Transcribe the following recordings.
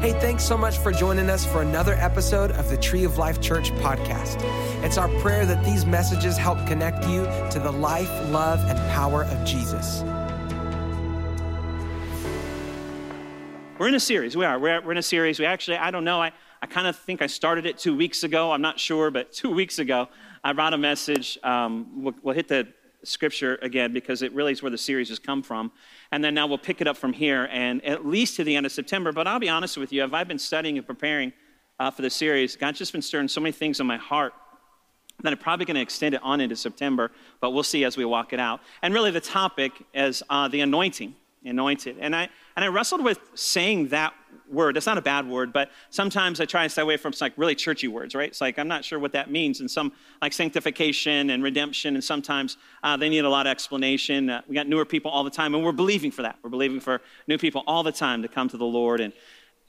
Hey, thanks so much for joining us for another episode of the Tree of Life Church podcast. It's our prayer that these messages help connect you to the life, love, and power of Jesus. We're in a series. We are. We're, in a series. We actually, I don't know, I, I kind of think I started it two weeks ago. I'm not sure, but two weeks ago, I brought a message. Um, we'll, we'll hit the scripture again because it really is where the series has come from. And then now we'll pick it up from here and at least to the end of September. But I'll be honest with you, if I've been studying and preparing uh, for the series, God's just been stirring so many things in my heart that I'm probably going to extend it on into September, but we'll see as we walk it out. And really, the topic is uh, the anointing, anointed. And I, and I wrestled with saying that word. It's not a bad word, but sometimes I try and stay away from like really churchy words, right? It's like I'm not sure what that means. And some like sanctification and redemption, and sometimes uh, they need a lot of explanation. Uh, we got newer people all the time, and we're believing for that. We're believing for new people all the time to come to the Lord. And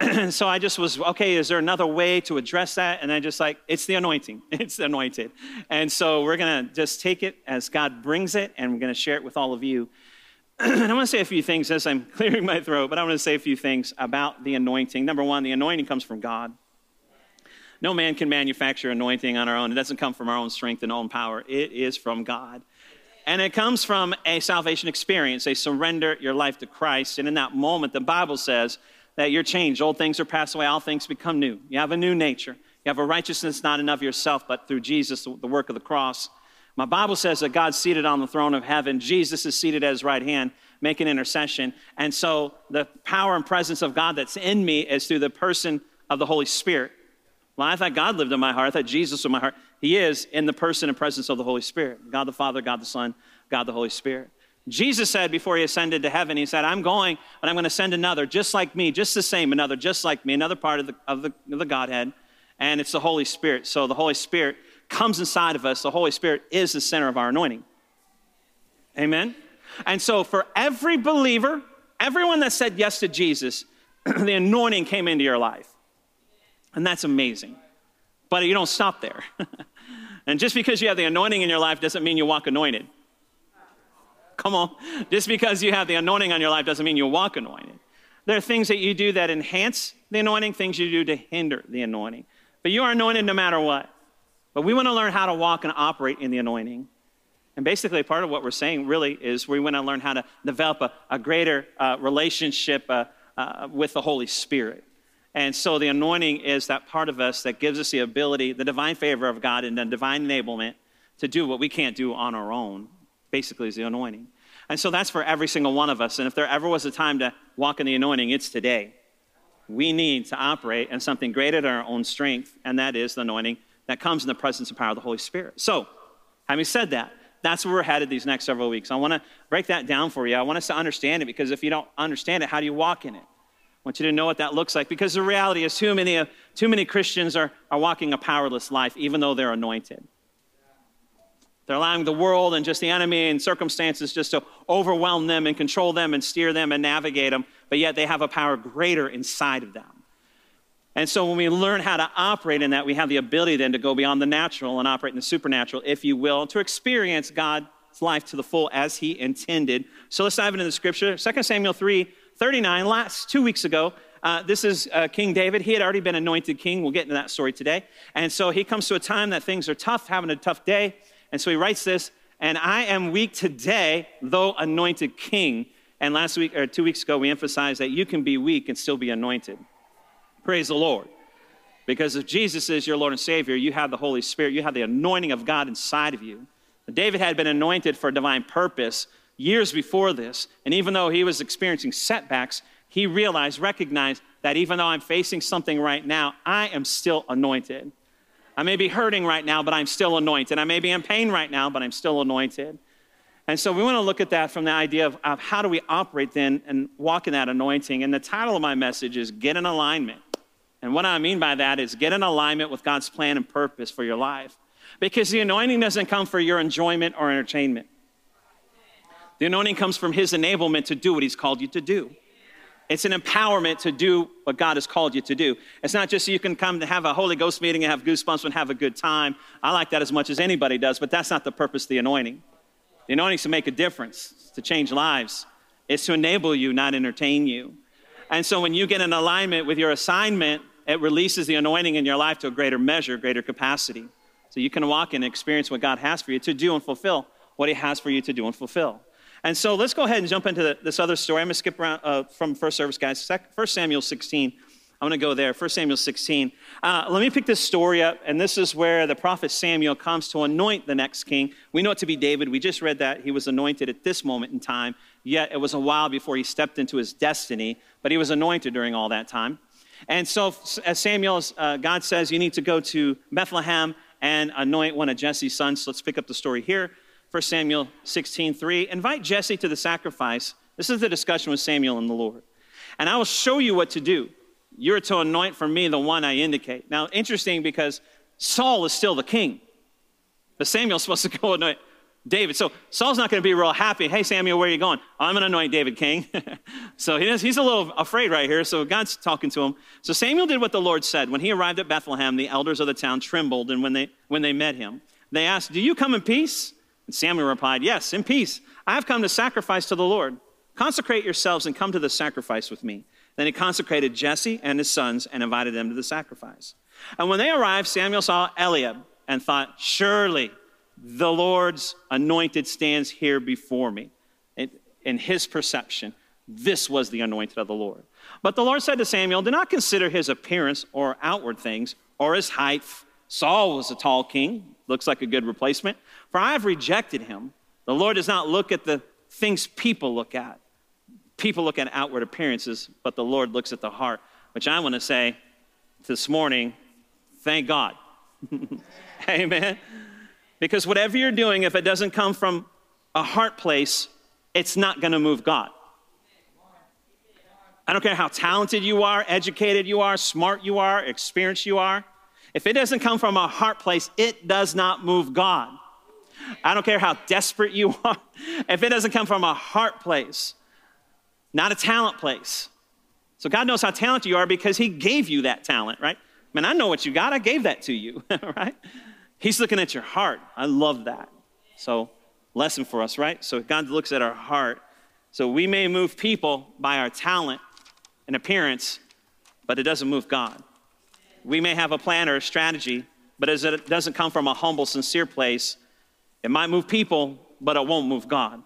so I just was okay. Is there another way to address that? And I just like it's the anointing. It's the anointed. And so we're gonna just take it as God brings it, and we're gonna share it with all of you. And I want to say a few things as I'm clearing my throat, but I want to say a few things about the anointing. Number one, the anointing comes from God. No man can manufacture anointing on our own. It doesn't come from our own strength and own power. It is from God. And it comes from a salvation experience. They surrender your life to Christ. And in that moment, the Bible says that you're changed. Old things are passed away, all things become new. You have a new nature. You have a righteousness not enough yourself, but through Jesus, the work of the cross. My Bible says that God's seated on the throne of heaven. Jesus is seated at his right hand, making intercession. And so the power and presence of God that's in me is through the person of the Holy Spirit. Well, I thought God lived in my heart. I thought Jesus was in my heart. He is in the person and presence of the Holy Spirit God the Father, God the Son, God the Holy Spirit. Jesus said before he ascended to heaven, He said, I'm going, but I'm going to send another just like me, just the same, another just like me, another part of the, of the, of the Godhead. And it's the Holy Spirit. So the Holy Spirit comes inside of us, the Holy Spirit is the center of our anointing. Amen? And so, for every believer, everyone that said yes to Jesus, the anointing came into your life. And that's amazing. But you don't stop there. and just because you have the anointing in your life doesn't mean you walk anointed. Come on. Just because you have the anointing on your life doesn't mean you walk anointed. There are things that you do that enhance the anointing, things you do to hinder the anointing. But you are anointed no matter what. But we want to learn how to walk and operate in the anointing. And basically, part of what we're saying really is we want to learn how to develop a, a greater uh, relationship uh, uh, with the Holy Spirit. And so the anointing is that part of us that gives us the ability, the divine favor of God, and the divine enablement to do what we can't do on our own. Basically, is the anointing. And so that's for every single one of us. And if there ever was a time to walk in the anointing, it's today. We need to operate in something greater than our own strength, and that is the anointing that comes in the presence and power of the Holy Spirit. So, having said that, that's where we're headed these next several weeks. I want to break that down for you. I want us to understand it because if you don't understand it, how do you walk in it? I want you to know what that looks like because the reality is too many, too many Christians are, are walking a powerless life even though they're anointed. They're allowing the world and just the enemy and circumstances just to overwhelm them and control them and steer them and navigate them, but yet they have a power greater inside of them. And so when we learn how to operate in that, we have the ability then to go beyond the natural and operate in the supernatural, if you will, to experience God's life to the full as he intended. So let's dive into the scripture. 2 Samuel 3 39, last two weeks ago, uh, this is uh, King David. He had already been anointed king. We'll get into that story today. And so he comes to a time that things are tough, having a tough day. And so he writes this, and I am weak today, though anointed king. And last week, or two weeks ago, we emphasized that you can be weak and still be anointed. Praise the Lord. Because if Jesus is your Lord and Savior, you have the Holy Spirit, you have the anointing of God inside of you. David had been anointed for a divine purpose years before this. And even though he was experiencing setbacks, he realized, recognized that even though I'm facing something right now, I am still anointed. I may be hurting right now, but I'm still anointed. I may be in pain right now, but I'm still anointed. And so we want to look at that from the idea of, of how do we operate then and walk in that anointing. And the title of my message is Get in Alignment. And what I mean by that is get in alignment with God's plan and purpose for your life. Because the anointing doesn't come for your enjoyment or entertainment. The anointing comes from His enablement to do what He's called you to do. It's an empowerment to do what God has called you to do. It's not just so you can come to have a Holy Ghost meeting and have goosebumps and have a good time. I like that as much as anybody does, but that's not the purpose of the anointing. The anointing is to make a difference, to change lives. It's to enable you, not entertain you. And so when you get in alignment with your assignment, it releases the anointing in your life to a greater measure, greater capacity. So you can walk and experience what God has for you to do and fulfill what He has for you to do and fulfill. And so let's go ahead and jump into the, this other story. I'm going to skip around uh, from first service, guys. First Samuel 16. I'm going to go there. 1 Samuel 16. Uh, let me pick this story up, and this is where the prophet Samuel comes to anoint the next king. We know it to be David. We just read that he was anointed at this moment in time, yet it was a while before he stepped into his destiny, but he was anointed during all that time. And so, as Samuel, uh, God says, you need to go to Bethlehem and anoint one of Jesse's sons. So let's pick up the story here. 1 Samuel 16, 3. Invite Jesse to the sacrifice. This is the discussion with Samuel and the Lord. And I will show you what to do. You're to anoint for me the one I indicate. Now, interesting because Saul is still the king, but Samuel's supposed to go anoint David. So Saul's not going to be real happy. Hey, Samuel, where are you going? Oh, I'm going to anoint David king. so he is, he's a little afraid right here. So God's talking to him. So Samuel did what the Lord said. When he arrived at Bethlehem, the elders of the town trembled, and when they, when they met him, they asked, Do you come in peace? And Samuel replied, Yes, in peace. I have come to sacrifice to the Lord. Consecrate yourselves and come to the sacrifice with me. Then he consecrated Jesse and his sons and invited them to the sacrifice. And when they arrived, Samuel saw Eliab and thought, Surely the Lord's anointed stands here before me. In his perception, this was the anointed of the Lord. But the Lord said to Samuel, Do not consider his appearance or outward things or his height. Saul was a tall king, looks like a good replacement. For I have rejected him. The Lord does not look at the things people look at. People look at outward appearances, but the Lord looks at the heart, which I want to say this morning, thank God. Amen. Because whatever you're doing, if it doesn't come from a heart place, it's not going to move God. I don't care how talented you are, educated you are, smart you are, experienced you are. If it doesn't come from a heart place, it does not move God. I don't care how desperate you are. If it doesn't come from a heart place, not a talent place. So God knows how talented you are because He gave you that talent, right? Man, I know what you got. I gave that to you, right? He's looking at your heart. I love that. So, lesson for us, right? So, God looks at our heart. So, we may move people by our talent and appearance, but it doesn't move God. We may have a plan or a strategy, but as it doesn't come from a humble, sincere place, it might move people, but it won't move God.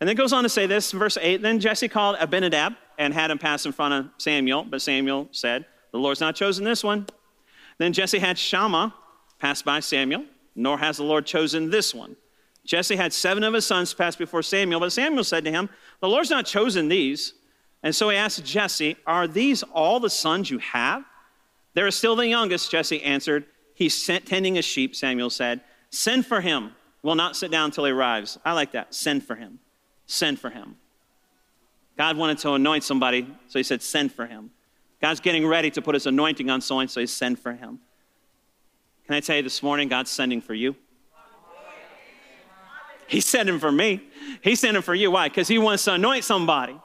And then goes on to say this, verse 8 Then Jesse called Abinadab and had him pass in front of Samuel, but Samuel said, The Lord's not chosen this one. Then Jesse had Shammah passed by Samuel, nor has the Lord chosen this one. Jesse had seven of his sons pass before Samuel, but Samuel said to him, The Lord's not chosen these. And so he asked Jesse, Are these all the sons you have? There is still the youngest, Jesse answered. He's tending his sheep, Samuel said. Send for him. Will not sit down until he arrives. I like that. Send for him. Send for him. God wanted to anoint somebody, so he said, Send for him. God's getting ready to put his anointing on someone, so he send for him. Can I tell you this morning, God's sending for you? He's sending for me. He's sending for you. Why? Because He wants to anoint somebody.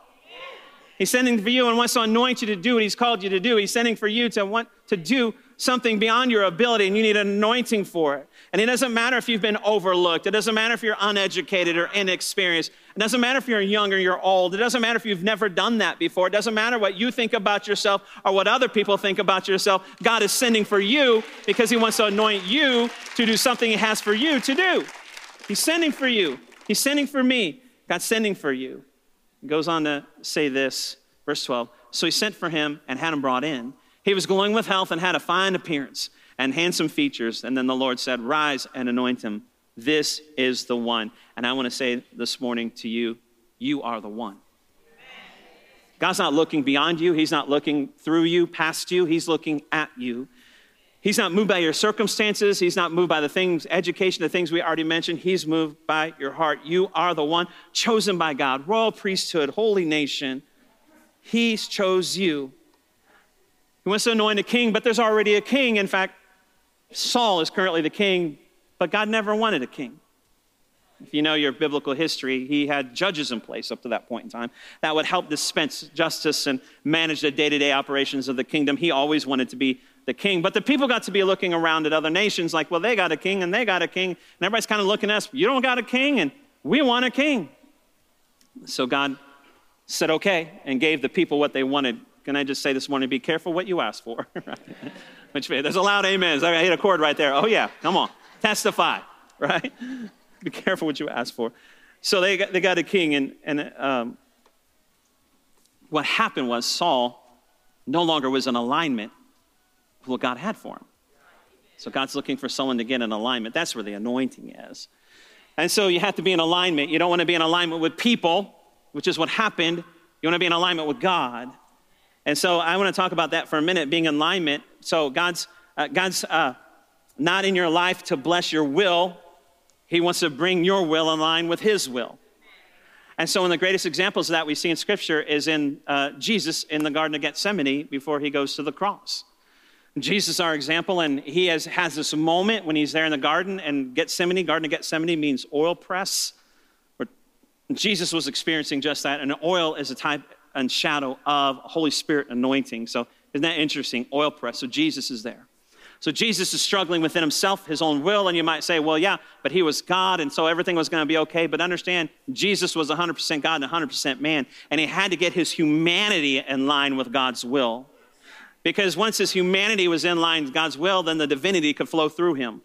He's sending for you and wants to anoint you to do what He's called you to do. He's sending for you to want to do something beyond your ability and you need an anointing for it. And it doesn't matter if you've been overlooked. It doesn't matter if you're uneducated or inexperienced. It doesn't matter if you're young or you're old. It doesn't matter if you've never done that before. It doesn't matter what you think about yourself or what other people think about yourself. God is sending for you because He wants to anoint you to do something He has for you to do. He's sending for you. He's sending for me. God's sending for you. He goes on to say this, verse 12. So he sent for him and had him brought in. He was glowing with health and had a fine appearance and handsome features. And then the Lord said, Rise and anoint him. This is the one. And I want to say this morning to you, you are the one. God's not looking beyond you. He's not looking through you, past you. He's looking at you. He's not moved by your circumstances. He's not moved by the things, education, the things we already mentioned. He's moved by your heart. You are the one chosen by God, royal priesthood, holy nation. He's chose you he wants to anoint a king, but there's already a king. In fact, Saul is currently the king, but God never wanted a king. If you know your biblical history, he had judges in place up to that point in time that would help dispense justice and manage the day to day operations of the kingdom. He always wanted to be the king. But the people got to be looking around at other nations like, well, they got a king and they got a king. And everybody's kind of looking at us, you don't got a king and we want a king. So God said okay and gave the people what they wanted. Can I just say this morning, be careful what you ask for? Which, there's a loud amen. I hit a chord right there. Oh, yeah, come on. Testify, right? be careful what you ask for. So they got, they got a king, and, and um, what happened was Saul no longer was in alignment with what God had for him. So God's looking for someone to get in alignment. That's where the anointing is. And so you have to be in alignment. You don't want to be in alignment with people, which is what happened. You want to be in alignment with God. And so I want to talk about that for a minute, being in alignment. So God's, uh, God's uh, not in your life to bless your will. He wants to bring your will in line with His will. And so, one of the greatest examples of that we see in Scripture is in uh, Jesus in the Garden of Gethsemane before he goes to the cross. Jesus, our example, and he has, has this moment when he's there in the garden, and Gethsemane, Garden of Gethsemane means oil press. Jesus was experiencing just that, and oil is a type and shadow of Holy Spirit anointing. So, isn't that interesting? Oil press. So, Jesus is there. So Jesus is struggling within himself, his own will, and you might say, well, yeah, but he was God, and so everything was going to be okay. But understand, Jesus was 100% God and 100% man, and he had to get his humanity in line with God's will. Because once his humanity was in line with God's will, then the divinity could flow through him.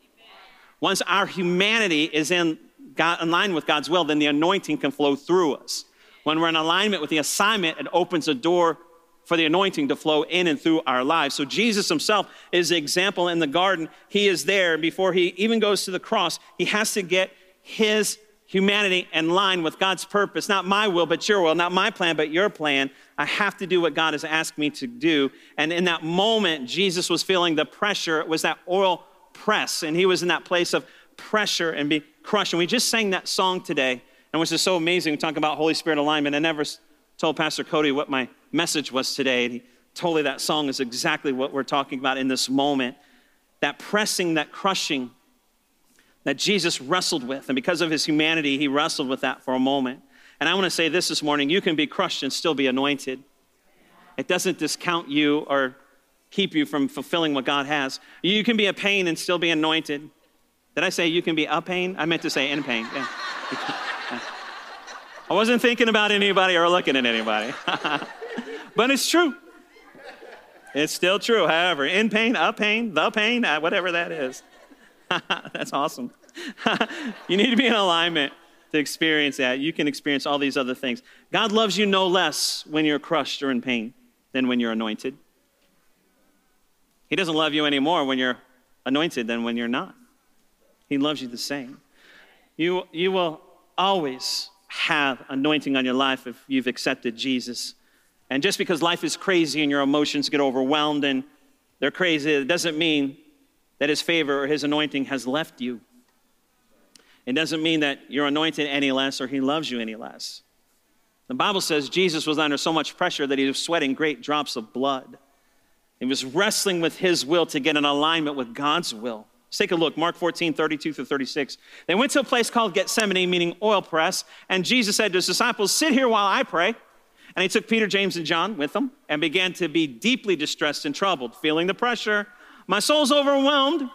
Once our humanity is in, God, in line with God's will, then the anointing can flow through us. When we're in alignment with the assignment, it opens a door for the anointing to flow in and through our lives. So Jesus himself is the example in the garden. He is there before he even goes to the cross. He has to get his humanity in line with God's purpose. Not my will, but your will. Not my plan, but your plan. I have to do what God has asked me to do. And in that moment, Jesus was feeling the pressure. It was that oil press. And he was in that place of pressure and be crushed. And we just sang that song today, and which is so amazing. We talk about Holy Spirit alignment. I never told Pastor Cody what my message was today. And he told me that song is exactly what we're talking about in this moment. That pressing, that crushing that Jesus wrestled with. And because of his humanity, he wrestled with that for a moment. And I want to say this this morning you can be crushed and still be anointed. It doesn't discount you or keep you from fulfilling what God has. You can be a pain and still be anointed. Did I say you can be a pain? I meant to say in pain. Yeah. I wasn't thinking about anybody or looking at anybody. but it's true. It's still true. However, in pain, a pain, the pain, uh, whatever that is. That's awesome. you need to be in alignment to experience that. You can experience all these other things. God loves you no less when you're crushed or in pain than when you're anointed. He doesn't love you anymore when you're anointed than when you're not. He loves you the same. You, you will always have anointing on your life if you've accepted Jesus. And just because life is crazy and your emotions get overwhelmed and they're crazy, it doesn't mean that his favor or his anointing has left you. It doesn't mean that you're anointed any less or he loves you any less. The Bible says Jesus was under so much pressure that he was sweating great drops of blood. He was wrestling with his will to get in alignment with God's will. Let's take a look. Mark 14, 32 through 36. They went to a place called Gethsemane, meaning oil press, and Jesus said to his disciples, Sit here while I pray. And he took Peter, James, and John with him and began to be deeply distressed and troubled, feeling the pressure. My soul's overwhelmed.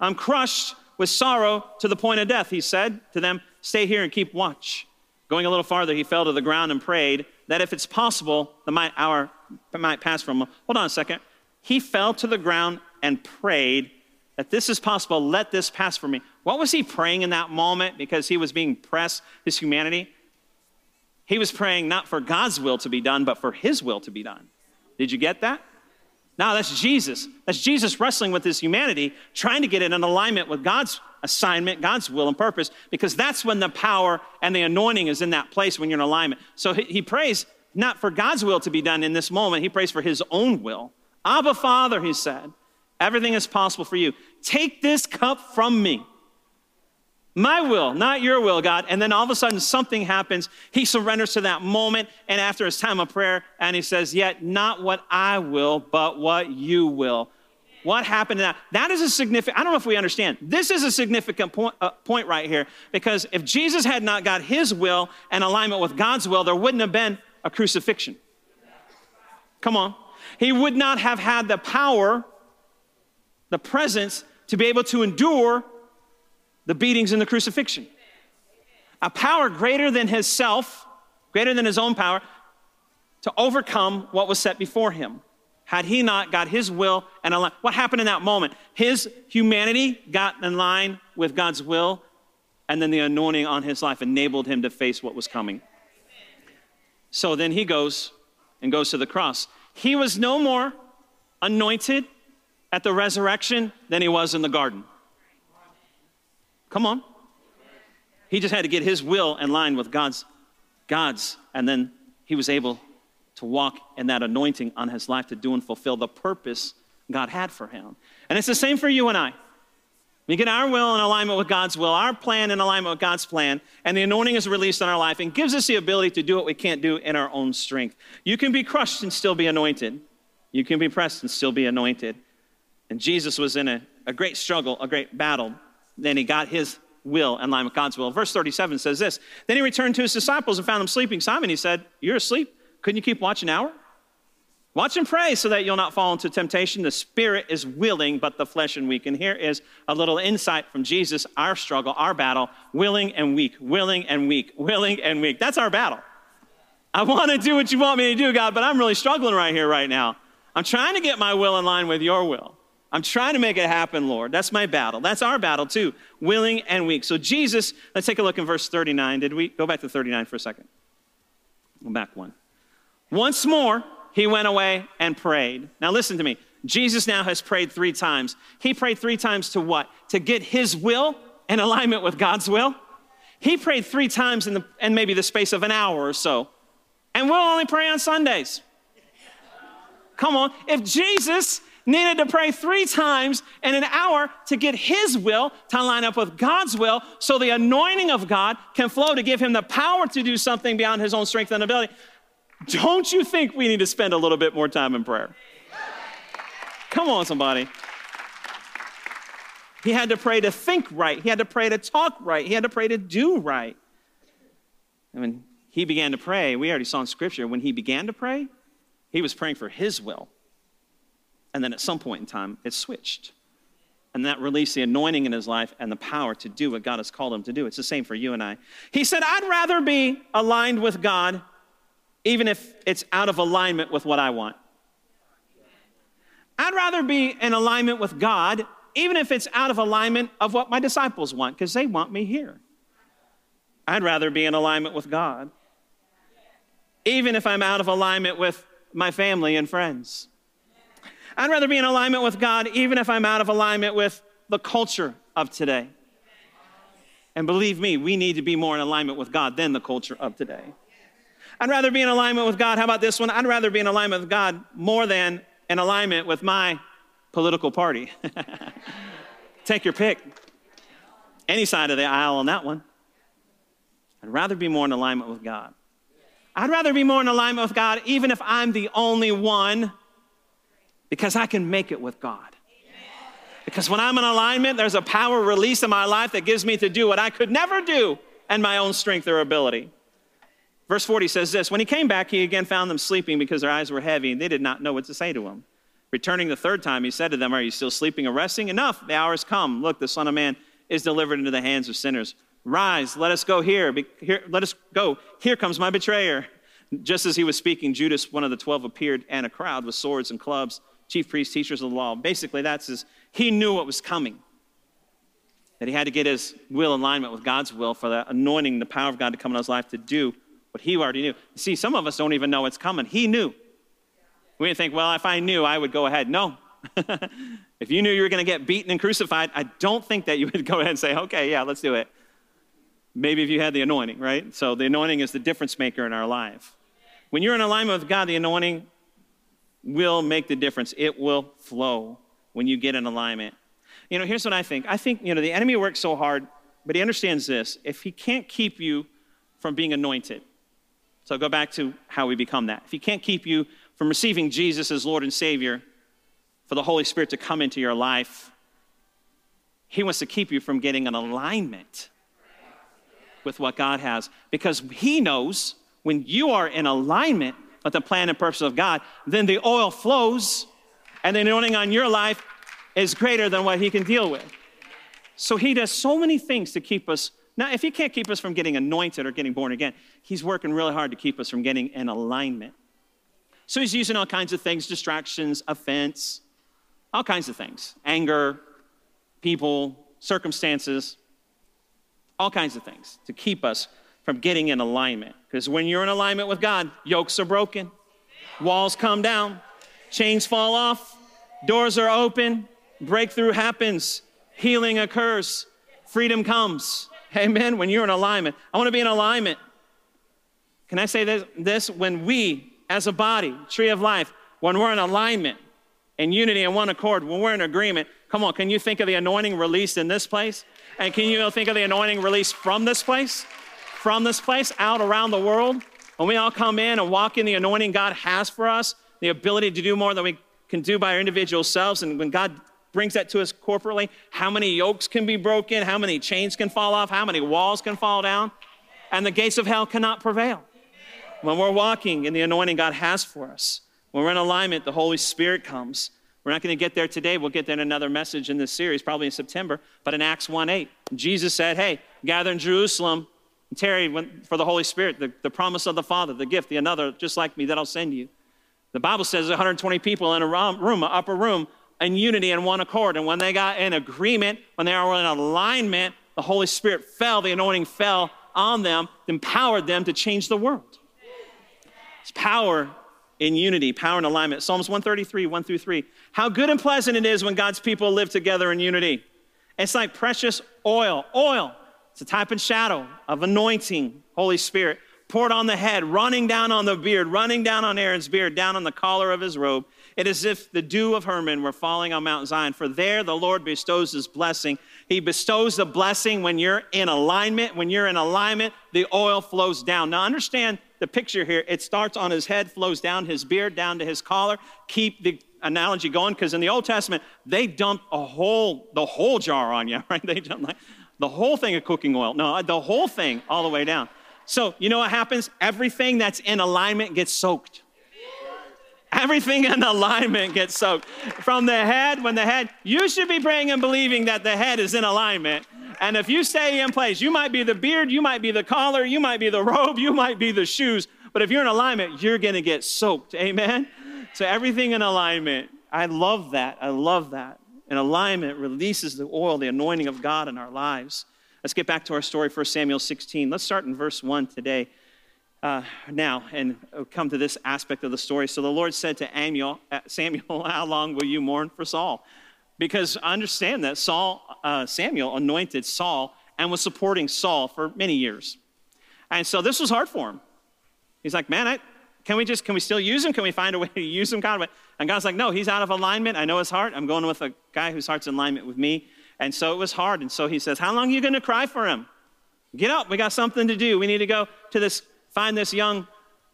I'm crushed with sorrow to the point of death. He said to them, Stay here and keep watch. Going a little farther, he fell to the ground and prayed that if it's possible, the might hour might pass from him. Hold on a second. He fell to the ground and prayed that this is possible. Let this pass for me. What was he praying in that moment because he was being pressed, his humanity? He was praying not for God's will to be done, but for his will to be done. Did you get that? Now that's Jesus. That's Jesus wrestling with his humanity, trying to get it in alignment with God's assignment, God's will and purpose, because that's when the power and the anointing is in that place when you're in alignment. So he, he prays not for God's will to be done in this moment, he prays for his own will. Abba, Father, he said, Everything is possible for you. Take this cup from me. My will, not your will, God. And then all of a sudden, something happens. He surrenders to that moment. And after his time of prayer, and he says, Yet not what I will, but what you will. What happened to that? That is a significant, I don't know if we understand. This is a significant point, uh, point right here because if Jesus had not got his will and alignment with God's will, there wouldn't have been a crucifixion. Come on. He would not have had the power the presence to be able to endure the beatings and the crucifixion. A power greater than his self, greater than his own power, to overcome what was set before him. Had he not got his will and aligned, what happened in that moment? His humanity got in line with God's will, and then the anointing on his life enabled him to face what was coming. So then he goes and goes to the cross. He was no more anointed at the resurrection than he was in the garden. Come on. He just had to get his will in line with God's, God's, and then he was able to walk in that anointing on his life to do and fulfill the purpose God had for him. And it's the same for you and I. We get our will in alignment with God's will, our plan in alignment with God's plan, and the anointing is released on our life and gives us the ability to do what we can't do in our own strength. You can be crushed and still be anointed. You can be pressed and still be anointed. And Jesus was in a, a great struggle, a great battle. Then he got his will in line with God's will. Verse 37 says this Then he returned to his disciples and found them sleeping. Simon, he said, You're asleep? Couldn't you keep watch an hour? Watch and pray so that you'll not fall into temptation. The spirit is willing, but the flesh is weak. And here is a little insight from Jesus our struggle, our battle willing and weak, willing and weak, willing and weak. That's our battle. I want to do what you want me to do, God, but I'm really struggling right here, right now. I'm trying to get my will in line with your will. I'm trying to make it happen, Lord. That's my battle. That's our battle, too, willing and weak. So, Jesus, let's take a look in verse 39. Did we go back to 39 for a second? Go back one. Once more, he went away and prayed. Now, listen to me. Jesus now has prayed three times. He prayed three times to what? To get his will in alignment with God's will. He prayed three times in, the, in maybe the space of an hour or so. And we'll only pray on Sundays. Come on. If Jesus needed to pray three times in an hour to get his will to line up with God's will so the anointing of God can flow to give him the power to do something beyond his own strength and ability. Don't you think we need to spend a little bit more time in prayer? Come on, somebody. He had to pray to think right. He had to pray to talk right. He had to pray to do right. And when he began to pray, we already saw in Scripture, when he began to pray, he was praying for his will. And then at some point in time, it switched. And that released the anointing in his life and the power to do what God has called him to do. It's the same for you and I. He said, I'd rather be aligned with God even if it's out of alignment with what I want. I'd rather be in alignment with God, even if it's out of alignment of what my disciples want, because they want me here. I'd rather be in alignment with God, even if I'm out of alignment with my family and friends. I'd rather be in alignment with God, even if I'm out of alignment with the culture of today. And believe me, we need to be more in alignment with God than the culture of today. I'd rather be in alignment with God. How about this one? I'd rather be in alignment with God more than in alignment with my political party. Take your pick. Any side of the aisle on that one. I'd rather be more in alignment with God. I'd rather be more in alignment with God, even if I'm the only one, because I can make it with God. Because when I'm in alignment, there's a power release in my life that gives me to do what I could never do in my own strength or ability. Verse 40 says this When he came back, he again found them sleeping because their eyes were heavy, and they did not know what to say to him. Returning the third time, he said to them, Are you still sleeping and resting? Enough, the hour has come. Look, the Son of Man is delivered into the hands of sinners. Rise, let us go here. Be, here. Let us go. Here comes my betrayer. Just as he was speaking, Judas, one of the twelve, appeared, and a crowd with swords and clubs, chief priests, teachers of the law. Basically, that's his, he knew what was coming. That he had to get his will in alignment with God's will for the anointing, the power of God to come in his life to do what he already knew. See, some of us don't even know it's coming. He knew. We think, well, if I knew, I would go ahead. No. if you knew you were going to get beaten and crucified, I don't think that you would go ahead and say, okay, yeah, let's do it. Maybe if you had the anointing, right? So the anointing is the difference maker in our life. When you're in alignment with God, the anointing will make the difference. It will flow when you get in alignment. You know, here's what I think. I think, you know, the enemy works so hard, but he understands this. If he can't keep you from being anointed, so go back to how we become that. If he can't keep you from receiving Jesus as Lord and Savior, for the Holy Spirit to come into your life, he wants to keep you from getting an alignment with what God has because he knows when you are in alignment with the plan and purpose of God, then the oil flows and the anointing on your life is greater than what he can deal with. So he does so many things to keep us. Now, if he can't keep us from getting anointed or getting born again, he's working really hard to keep us from getting in alignment. So he's using all kinds of things distractions, offense, all kinds of things. Anger, people, circumstances, all kinds of things to keep us from getting in alignment. Because when you're in alignment with God, yokes are broken, walls come down, chains fall off, doors are open, breakthrough happens, healing occurs, freedom comes. Amen. When you're in alignment, I want to be in alignment. Can I say this? this? When we, as a body, tree of life, when we're in alignment and unity and one accord, when we're in agreement, come on, can you think of the anointing released in this place? And can you think of the anointing released from this place? From this place out around the world? When we all come in and walk in the anointing God has for us, the ability to do more than we can do by our individual selves, and when God brings that to us corporately, how many yokes can be broken, how many chains can fall off, how many walls can fall down, and the gates of hell cannot prevail. When we're walking in the anointing God has for us, when we're in alignment, the Holy Spirit comes. We're not going to get there today. We'll get there in another message in this series, probably in September. But in Acts 1 8, Jesus said, Hey, gather in Jerusalem and tarry for the Holy Spirit, the, the promise of the Father, the gift, the another just like me that I'll send you. The Bible says 120 people in a room, an upper room, in unity and one accord. And when they got in agreement, when they were in alignment, the Holy Spirit fell, the anointing fell on them, empowered them to change the world. It's power in unity, power in alignment. Psalms 133, 1 through 3. How good and pleasant it is when God's people live together in unity. It's like precious oil. Oil, it's a type and shadow of anointing, Holy Spirit, poured on the head, running down on the beard, running down on Aaron's beard, down on the collar of his robe. It is as if the dew of Hermon were falling on Mount Zion, for there the Lord bestows his blessing. He bestows the blessing when you're in alignment. When you're in alignment, the oil flows down. Now, understand the picture here. It starts on his head, flows down his beard, down to his collar. Keep the analogy going, because in the Old Testament, they dumped a whole, the whole jar on you, right? They dumped like the whole thing of cooking oil. No, the whole thing all the way down. So, you know what happens? Everything that's in alignment gets soaked. Everything in alignment gets soaked. From the head, when the head, you should be praying and believing that the head is in alignment. And if you stay in place, you might be the beard, you might be the collar, you might be the robe, you might be the shoes. But if you're in alignment, you're going to get soaked. Amen? So everything in alignment. I love that. I love that. And alignment releases the oil, the anointing of God in our lives. Let's get back to our story, 1 Samuel 16. Let's start in verse 1 today. Uh, now, and come to this aspect of the story. So the Lord said to Samuel, uh, Samuel, How long will you mourn for Saul? Because understand that Saul, uh, Samuel anointed Saul and was supporting Saul for many years. And so this was hard for him. He's like, Man, I, can we just, can we still use him? Can we find a way to use him, God? And God's like, No, he's out of alignment. I know his heart. I'm going with a guy whose heart's in alignment with me. And so it was hard. And so he says, How long are you going to cry for him? Get up. We got something to do. We need to go to this, find this young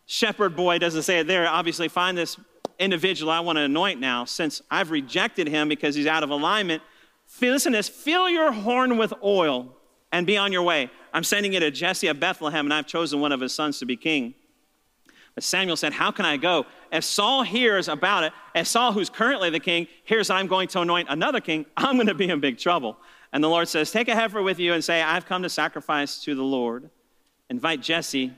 shepherd boy, doesn't say it there. Obviously, find this individual I want to anoint now since I've rejected him because he's out of alignment. Listen to this fill your horn with oil and be on your way. I'm sending it to Jesse of Bethlehem, and I've chosen one of his sons to be king. But Samuel said, How can I go? If Saul hears about it, if Saul, who's currently the king, hears I'm going to anoint another king, I'm going to be in big trouble. And the Lord says, Take a heifer with you and say, I've come to sacrifice to the Lord. Invite Jesse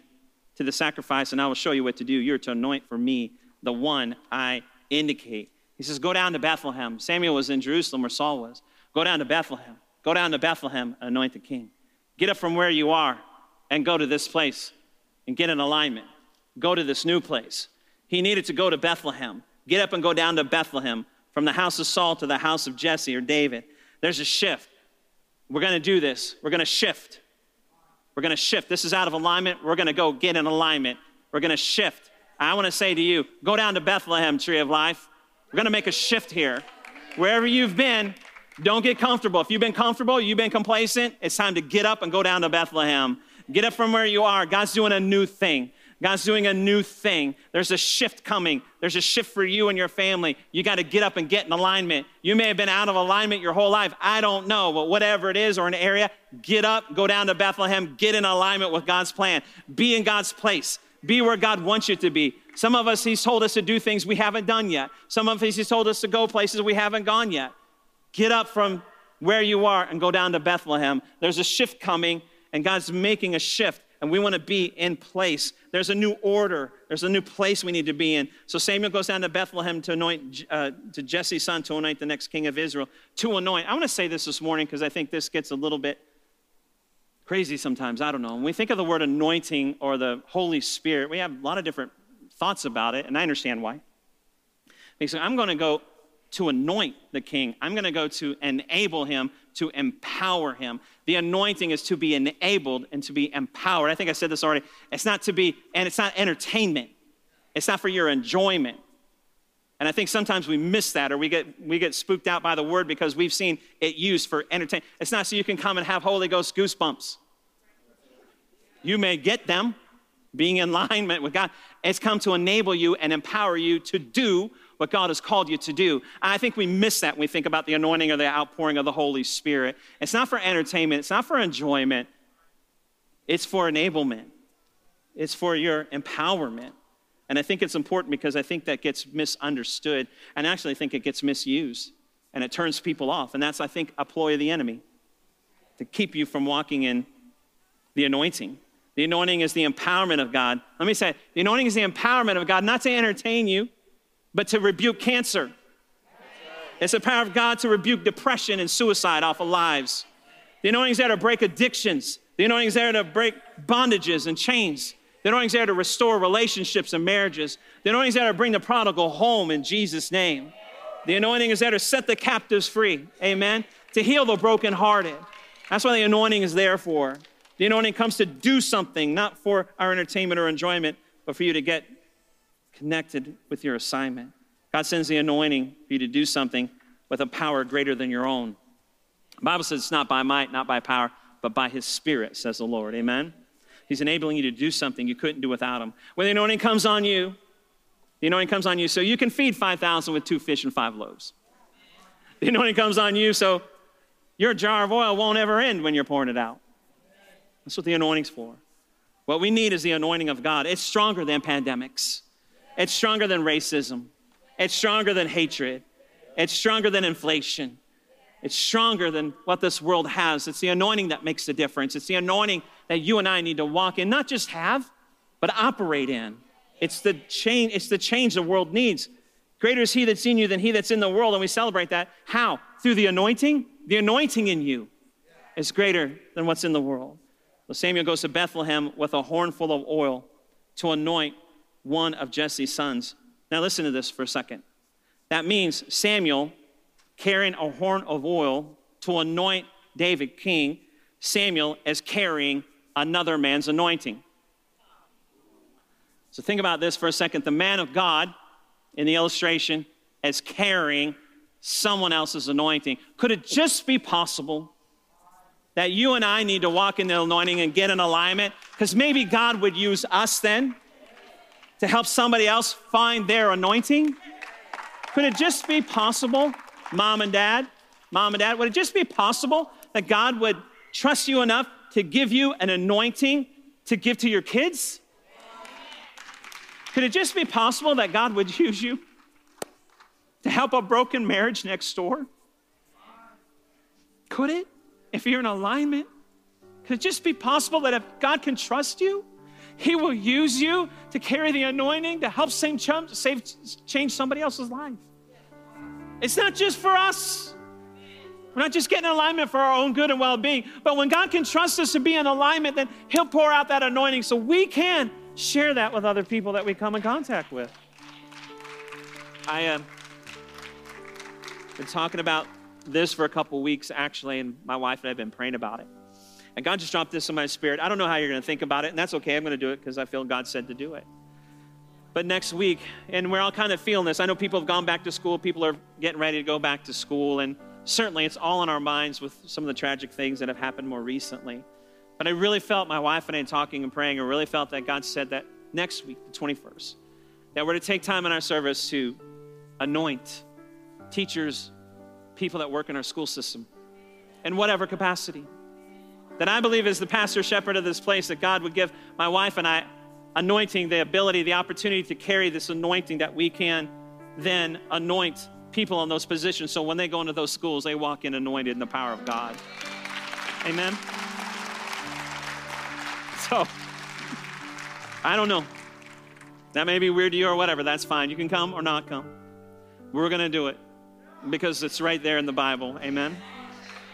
to the sacrifice, and I will show you what to do. You're to anoint for me the one I indicate. He says, Go down to Bethlehem. Samuel was in Jerusalem where Saul was. Go down to Bethlehem. Go down to Bethlehem and anoint the king. Get up from where you are and go to this place and get in alignment go to this new place. He needed to go to Bethlehem. Get up and go down to Bethlehem from the house of Saul to the house of Jesse or David. There's a shift. We're going to do this. We're going to shift. We're going to shift. This is out of alignment. We're going to go get in alignment. We're going to shift. I want to say to you go down to Bethlehem, Tree of Life. We're going to make a shift here. Wherever you've been, don't get comfortable. If you've been comfortable, you've been complacent, it's time to get up and go down to Bethlehem. Get up from where you are. God's doing a new thing. God's doing a new thing. There's a shift coming. There's a shift for you and your family. You got to get up and get in alignment. You may have been out of alignment your whole life. I don't know, but whatever it is or an area, get up, go down to Bethlehem, get in alignment with God's plan. Be in God's place. Be where God wants you to be. Some of us, He's told us to do things we haven't done yet. Some of us, He's told us to go places we haven't gone yet. Get up from where you are and go down to Bethlehem. There's a shift coming, and God's making a shift and we want to be in place. There's a new order, there's a new place we need to be in. So Samuel goes down to Bethlehem to anoint, uh, to Jesse's son to anoint the next king of Israel, to anoint. I want to say this this morning because I think this gets a little bit crazy sometimes. I don't know. When we think of the word anointing or the Holy Spirit, we have a lot of different thoughts about it, and I understand why. He I'm going to go to anoint the king. I'm going to go to enable him, to empower him. The anointing is to be enabled and to be empowered. I think I said this already. It's not to be, and it's not entertainment. It's not for your enjoyment. And I think sometimes we miss that or we get, we get spooked out by the word because we've seen it used for entertainment. It's not so you can come and have Holy Ghost goosebumps. You may get them being in alignment with God. It's come to enable you and empower you to do what God has called you to do. I think we miss that when we think about the anointing or the outpouring of the Holy Spirit. It's not for entertainment, it's not for enjoyment, it's for enablement, it's for your empowerment. And I think it's important because I think that gets misunderstood. And actually, I think it gets misused and it turns people off. And that's, I think, a ploy of the enemy to keep you from walking in the anointing. The anointing is the empowerment of God. Let me say, the anointing is the empowerment of God, not to entertain you, but to rebuke cancer. It's the power of God to rebuke depression and suicide off of lives. The anointing is there to break addictions. The anointing is there to break bondages and chains. The anointing is there to restore relationships and marriages. The anointing is there to bring the prodigal home in Jesus' name. The anointing is there to set the captives free. Amen. To heal the brokenhearted. That's what the anointing is there for. The anointing comes to do something, not for our entertainment or enjoyment, but for you to get connected with your assignment. God sends the anointing for you to do something with a power greater than your own. The Bible says it's not by might, not by power, but by his spirit, says the Lord. Amen? He's enabling you to do something you couldn't do without him. When the anointing comes on you, the anointing comes on you so you can feed 5,000 with two fish and five loaves. The anointing comes on you so your jar of oil won't ever end when you're pouring it out. That's what the anointing's for. What we need is the anointing of God. It's stronger than pandemics. It's stronger than racism. It's stronger than hatred. It's stronger than inflation. It's stronger than what this world has. It's the anointing that makes the difference. It's the anointing that you and I need to walk in, not just have, but operate in. It's the change, it's the change the world needs. Greater is he that's in you than he that's in the world, and we celebrate that. How? Through the anointing? The anointing in you is greater than what's in the world. So Samuel goes to Bethlehem with a horn full of oil to anoint one of Jesse's sons. Now, listen to this for a second. That means Samuel carrying a horn of oil to anoint David king. Samuel is carrying another man's anointing. So, think about this for a second. The man of God in the illustration is carrying someone else's anointing. Could it just be possible that you and I need to walk in the anointing and get in alignment? Because maybe God would use us then to help somebody else find their anointing? Could it just be possible, mom and dad, mom and dad, would it just be possible that God would trust you enough to give you an anointing to give to your kids? Could it just be possible that God would use you to help a broken marriage next door? Could it? If you're in alignment? Could it just be possible that if God can trust you, he will use you to carry the anointing to help save, save, change somebody else's life. It's not just for us. We're not just getting alignment for our own good and well being, but when God can trust us to be in alignment, then He'll pour out that anointing so we can share that with other people that we come in contact with. I have uh, been talking about this for a couple weeks, actually, and my wife and I have been praying about it. And God just dropped this in my spirit. I don't know how you're going to think about it, and that's okay. I'm going to do it because I feel God said to do it. But next week, and we're all kind of feeling this. I know people have gone back to school, people are getting ready to go back to school, and certainly it's all in our minds with some of the tragic things that have happened more recently. But I really felt my wife and I talking and praying, I really felt that God said that next week, the 21st, that we're to take time in our service to anoint teachers, people that work in our school system, in whatever capacity that I believe as the pastor shepherd of this place, that God would give my wife and I anointing, the ability, the opportunity to carry this anointing that we can then anoint people in those positions. So when they go into those schools, they walk in anointed in the power of God. Amen. So I don't know. That may be weird to you or whatever. That's fine. You can come or not come. We're going to do it because it's right there in the Bible. Amen.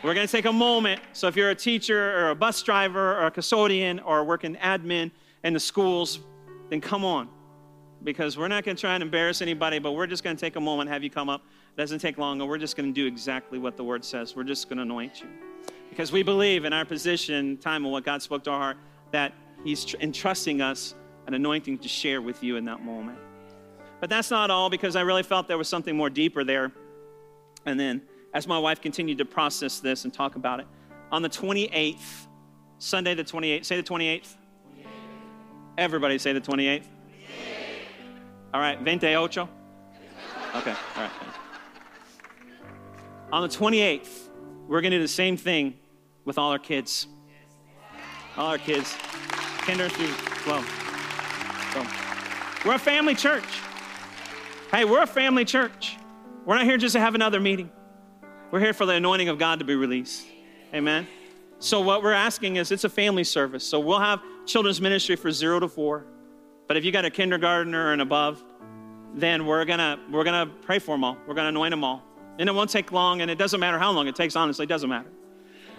We're going to take a moment. So if you're a teacher or a bus driver or a custodian or working admin in the schools, then come on. Because we're not going to try and embarrass anybody, but we're just going to take a moment, have you come up. It doesn't take long, and we're just going to do exactly what the word says. We're just going to anoint you. Because we believe in our position, time, and what God spoke to our heart, that He's entrusting us an anointing to share with you in that moment. But that's not all because I really felt there was something more deeper there. And then, as my wife continued to process this and talk about it, on the 28th, Sunday the 28th, say the 28th. 28th. Everybody say the 28th. 28th. All right, 28. Okay, all right. On the 28th, we're going to do the same thing with all our kids. All our kids, kinder through 12. So, we're a family church. Hey, we're a family church. We're not here just to have another meeting. We're here for the anointing of God to be released. Amen. So what we're asking is it's a family service. So we'll have children's ministry for 0 to 4. But if you got a kindergartner and above, then we're to we're to pray for them all. We're to anoint them all. And it won't take long and it doesn't matter how long it takes honestly, it doesn't matter.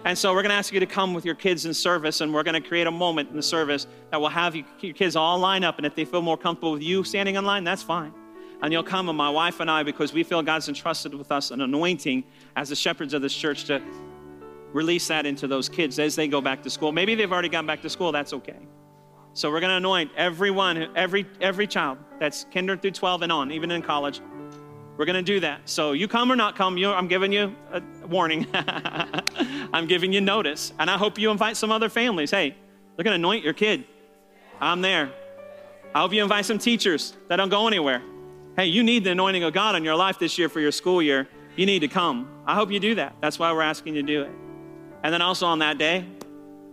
And so we're to ask you to come with your kids in service, and we're to create a moment in the service that will have you, your kids all line up. And if they feel more comfortable with you standing in line, that's fine. And you'll come, and my wife and I, because we feel God's entrusted with us an anointing as the shepherds of this church to release that into those kids as they go back to school. Maybe they've already gone back to school, that's okay. So we're going to anoint everyone, every, every child that's kinder through 12 and on, even in college. We're going to do that. So you come or not come, you, I'm giving you a warning. I'm giving you notice. And I hope you invite some other families. Hey, they're going to anoint your kid. I'm there. I hope you invite some teachers that don't go anywhere. Hey, you need the anointing of God in your life this year for your school year. You need to come. I hope you do that. That's why we're asking you to do it. And then also on that day,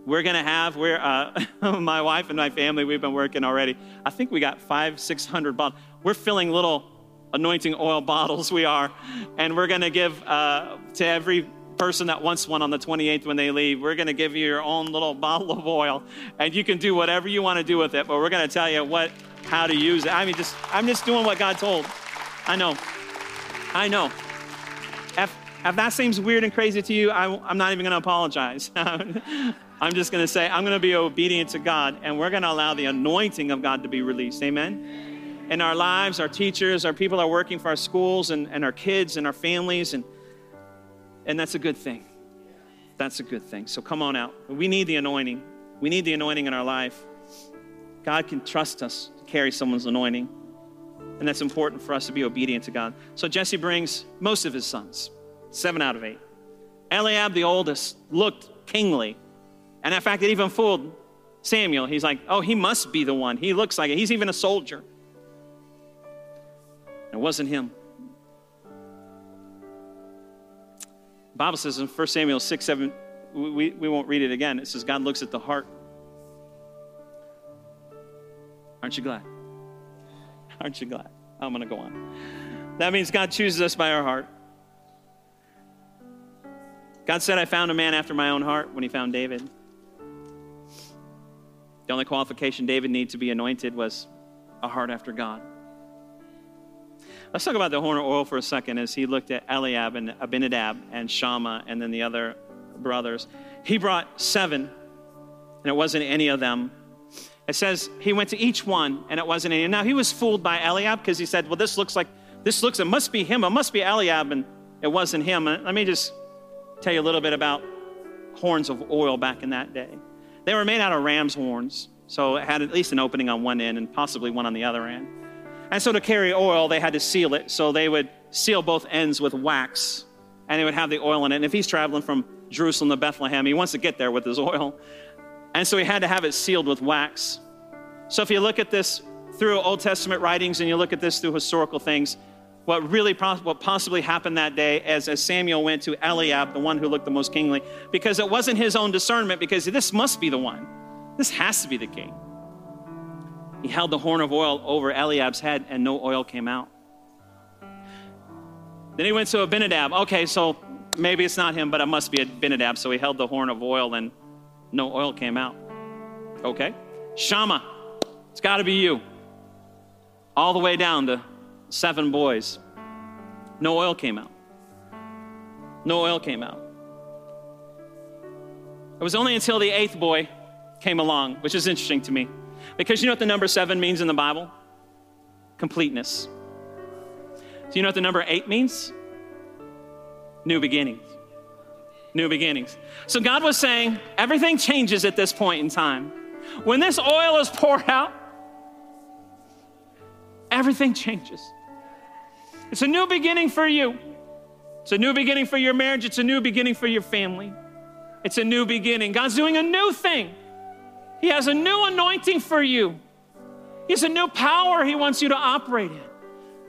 we're going to have, we're, uh, my wife and my family, we've been working already. I think we got five, 600 bottles. We're filling little anointing oil bottles we are. And we're going to give uh, to every person that wants one on the 28th when they leave, we're going to give you your own little bottle of oil. And you can do whatever you want to do with it, but we're going to tell you what, how to use it. I mean, just, I'm just doing what God told. I know. I know. If, if that seems weird and crazy to you, I, I'm not even going to apologize. I'm just going to say, I'm going to be obedient to God, and we're going to allow the anointing of God to be released. Amen? in our lives, our teachers, our people are working for our schools and, and our kids and our families, and, and that's a good thing. That's a good thing. So come on out. We need the anointing. We need the anointing in our life. God can trust us carry someone's anointing. And that's important for us to be obedient to God. So Jesse brings most of his sons, seven out of eight. Eliab, the oldest, looked kingly. And in fact, it even fooled Samuel. He's like, oh, he must be the one. He looks like it. He's even a soldier. It wasn't him. The Bible says in 1 Samuel 6 7, we, we won't read it again. It says, God looks at the heart. Aren't you glad? Aren't you glad? I'm going to go on. That means God chooses us by our heart. God said, I found a man after my own heart when he found David. The only qualification David needed to be anointed was a heart after God. Let's talk about the horn of oil for a second as he looked at Eliab and Abinadab and Shammah and then the other brothers. He brought seven, and it wasn't any of them. It says he went to each one, and it wasn't any. Now he was fooled by Eliab because he said, Well, this looks like, this looks, it must be him, it must be Eliab, and it wasn't him. Let me just tell you a little bit about horns of oil back in that day. They were made out of ram's horns, so it had at least an opening on one end and possibly one on the other end. And so to carry oil, they had to seal it. So they would seal both ends with wax and they would have the oil in it. And if he's traveling from Jerusalem to Bethlehem, he wants to get there with his oil. And so he had to have it sealed with wax. So if you look at this through Old Testament writings and you look at this through historical things, what really what possibly happened that day as, as Samuel went to Eliab, the one who looked the most kingly, because it wasn't his own discernment, because this must be the one. This has to be the king. He held the horn of oil over Eliab's head, and no oil came out. Then he went to Abinadab. Okay, so maybe it's not him, but it must be Abinadab. So he held the horn of oil, and no oil came out. Okay. Shammah, It's got to be you. All the way down to seven boys. No oil came out. No oil came out. It was only until the eighth boy came along, which is interesting to me. Because you know what the number seven means in the Bible? Completeness. Do you know what the number eight means? New beginnings. New beginnings. So God was saying everything changes at this point in time. When this oil is poured out, everything changes. It's a new beginning for you. It's a new beginning for your marriage. It's a new beginning for your family. It's a new beginning. God's doing a new thing. He has a new anointing for you. He has a new power He wants you to operate in.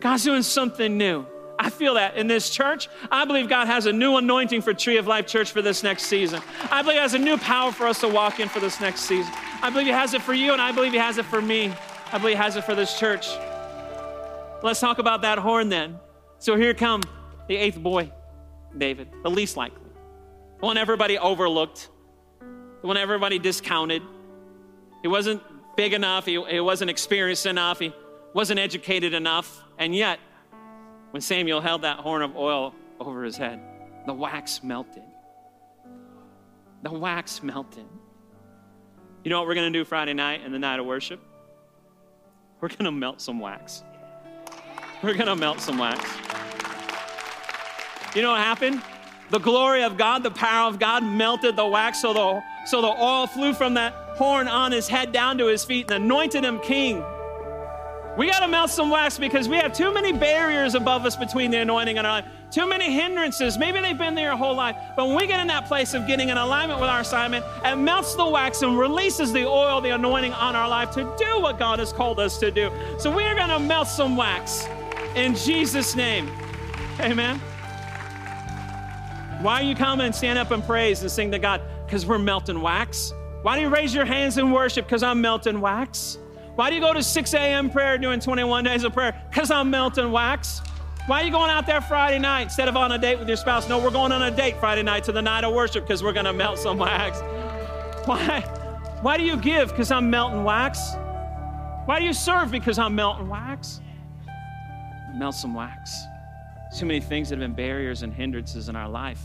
God's doing something new. I feel that in this church. I believe God has a new anointing for Tree of Life Church for this next season. I believe He has a new power for us to walk in for this next season. I believe He has it for you, and I believe He has it for me. I believe He has it for this church. Let's talk about that horn then. So here come the eighth boy, David, the least likely, the one everybody overlooked, the one everybody discounted. He wasn't big enough, he, he wasn't experienced enough, he wasn't educated enough. And yet, when Samuel held that horn of oil over his head, the wax melted. The wax melted. You know what we're going to do Friday night and the night of worship? We're going to melt some wax. We're going to melt some wax. You know what happened? The glory of God, the power of God melted the wax so the, so the oil flew from that horn on his head down to his feet and anointed him king. We got to melt some wax because we have too many barriers above us between the anointing and our life. Too many hindrances. Maybe they've been there your whole life. But when we get in that place of getting in alignment with our assignment, it melts the wax and releases the oil, the anointing on our life to do what God has called us to do. So we are going to melt some wax in Jesus' name. Amen. Why are you coming and stand up and praise and sing to God? Because we're melting wax. Why do you raise your hands in worship? Because I'm melting wax. Why do you go to 6 a.m. prayer doing 21 days of prayer? Because I'm melting wax. Why are you going out there Friday night instead of on a date with your spouse? No, we're going on a date Friday night to the night of worship because we're going to melt some wax. Why? Why do you give? Because I'm melting wax. Why do you serve? Because I'm melting wax. Melt some wax. Too many things that have been barriers and hindrances in our life.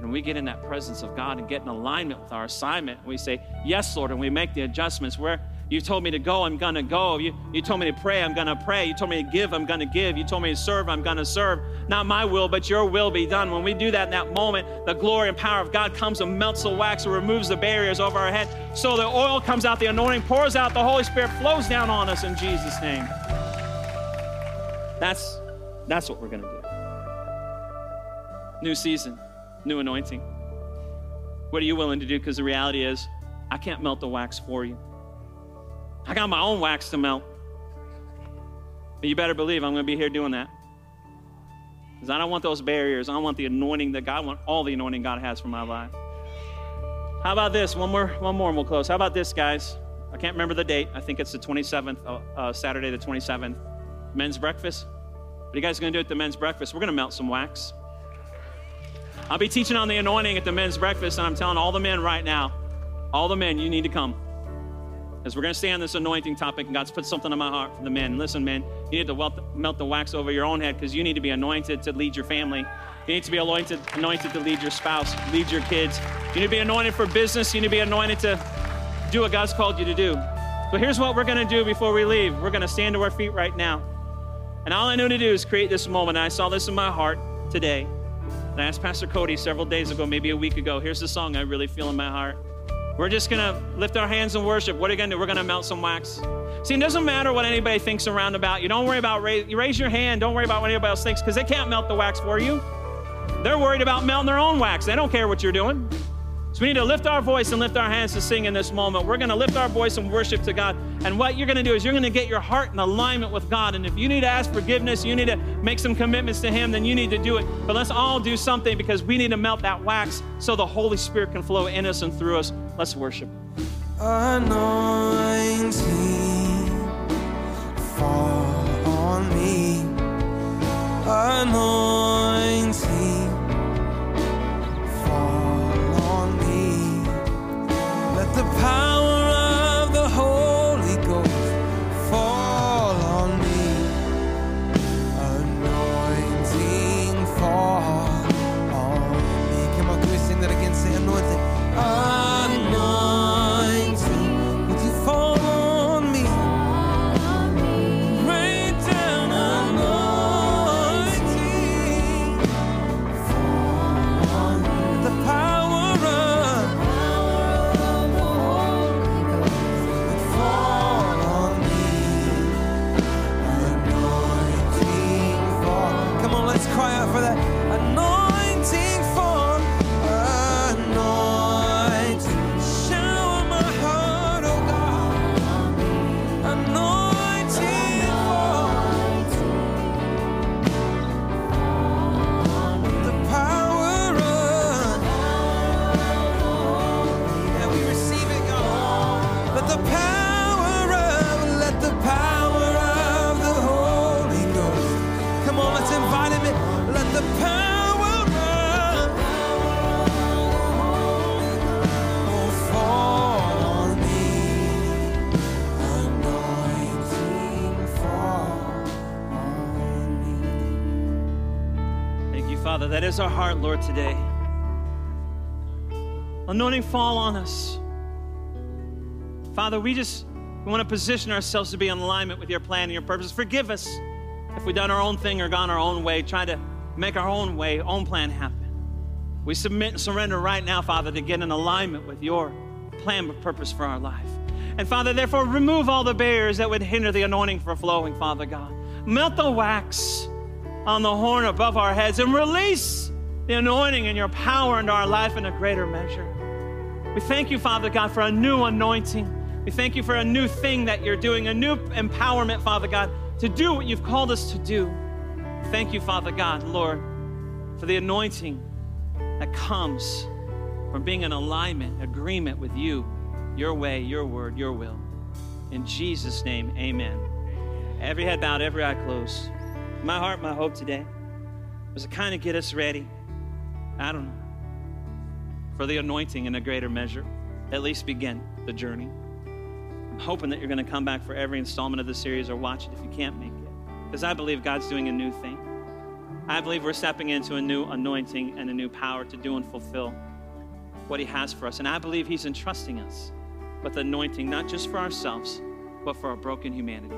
And we get in that presence of God and get in alignment with our assignment, and we say, Yes, Lord, and we make the adjustments where you told me to go, I'm to go. You, you told me to pray, I'm to pray. You told me to give, I'm to give. You told me to serve, I'm to serve. Not my will, but your will be done. When we do that in that moment, the glory and power of God comes and melts the wax and removes the barriers over our head. So the oil comes out, the anointing pours out, the Holy Spirit flows down on us in Jesus' name. That's, that's what we're to do. New season, new anointing. What are you willing to do? Because the reality is, I can't melt the wax for you. I got my own wax to melt. But you better believe I'm going to be here doing that. Because I don't want those barriers. I want the anointing that God, I want all the anointing God has for my life. How about this? One more, one more and we'll close. How about this, guys? I can't remember the date. I think it's the 27th, uh, uh, Saturday the 27th. Men's breakfast. What are you guys going to do at the men's breakfast? We're going to melt some wax. I'll be teaching on the anointing at the men's breakfast, and I'm telling all the men right now, all the men, you need to come. As we're going to stay on this anointing topic, and God's put something on my heart for the men. Listen, man, you need to melt the wax over your own head because you need to be anointed to lead your family. You need to be anointed, anointed to lead your spouse, lead your kids. You need to be anointed for business. You need to be anointed to do what God's called you to do. So here's what we're going to do before we leave. We're going to stand to our feet right now. And all I know to do is create this moment. I saw this in my heart today. And I asked Pastor Cody several days ago, maybe a week ago, here's the song I really feel in my heart. We're just gonna lift our hands and worship. What are you gonna do? We're gonna melt some wax. See, it doesn't matter what anybody thinks around about you. Don't worry about raise, you raise your hand. Don't worry about what anybody else thinks because they can't melt the wax for you. They're worried about melting their own wax. They don't care what you're doing. So we need to lift our voice and lift our hands to sing in this moment. We're going to lift our voice and worship to God. And what you're going to do is you're going to get your heart in alignment with God. And if you need to ask forgiveness, you need to make some commitments to Him, then you need to do it. But let's all do something because we need to melt that wax so the Holy Spirit can flow in us and through us. Let's worship. Anointing fall on me. Anointing the power is our heart, Lord, today. Anointing fall on us. Father, we just we want to position ourselves to be in alignment with your plan and your purpose. Forgive us if we've done our own thing or gone our own way, trying to make our own way, own plan happen. We submit and surrender right now, Father, to get in alignment with your plan and purpose for our life. And Father, therefore, remove all the barriers that would hinder the anointing from flowing, Father God. Melt the wax on the horn above our heads and release the anointing and your power into our life in a greater measure. We thank you, Father God, for a new anointing. We thank you for a new thing that you're doing, a new empowerment, Father God, to do what you've called us to do. Thank you, Father God, Lord, for the anointing that comes from being in alignment, agreement with you, your way, your word, your will. In Jesus' name, amen. Every head bowed, every eye closed. My heart, my hope today was to kind of get us ready. I don't know. For the anointing in a greater measure, at least begin the journey. I'm hoping that you're going to come back for every installment of the series or watch it if you can't make it. Because I believe God's doing a new thing. I believe we're stepping into a new anointing and a new power to do and fulfill what He has for us. And I believe He's entrusting us with anointing, not just for ourselves, but for our broken humanity.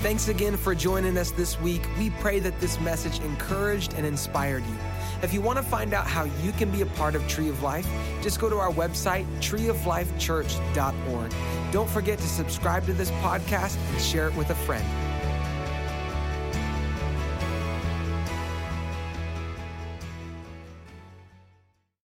Thanks again for joining us this week. We pray that this message encouraged and inspired you. If you want to find out how you can be a part of Tree of Life, just go to our website, treeoflifechurch.org. Don't forget to subscribe to this podcast and share it with a friend.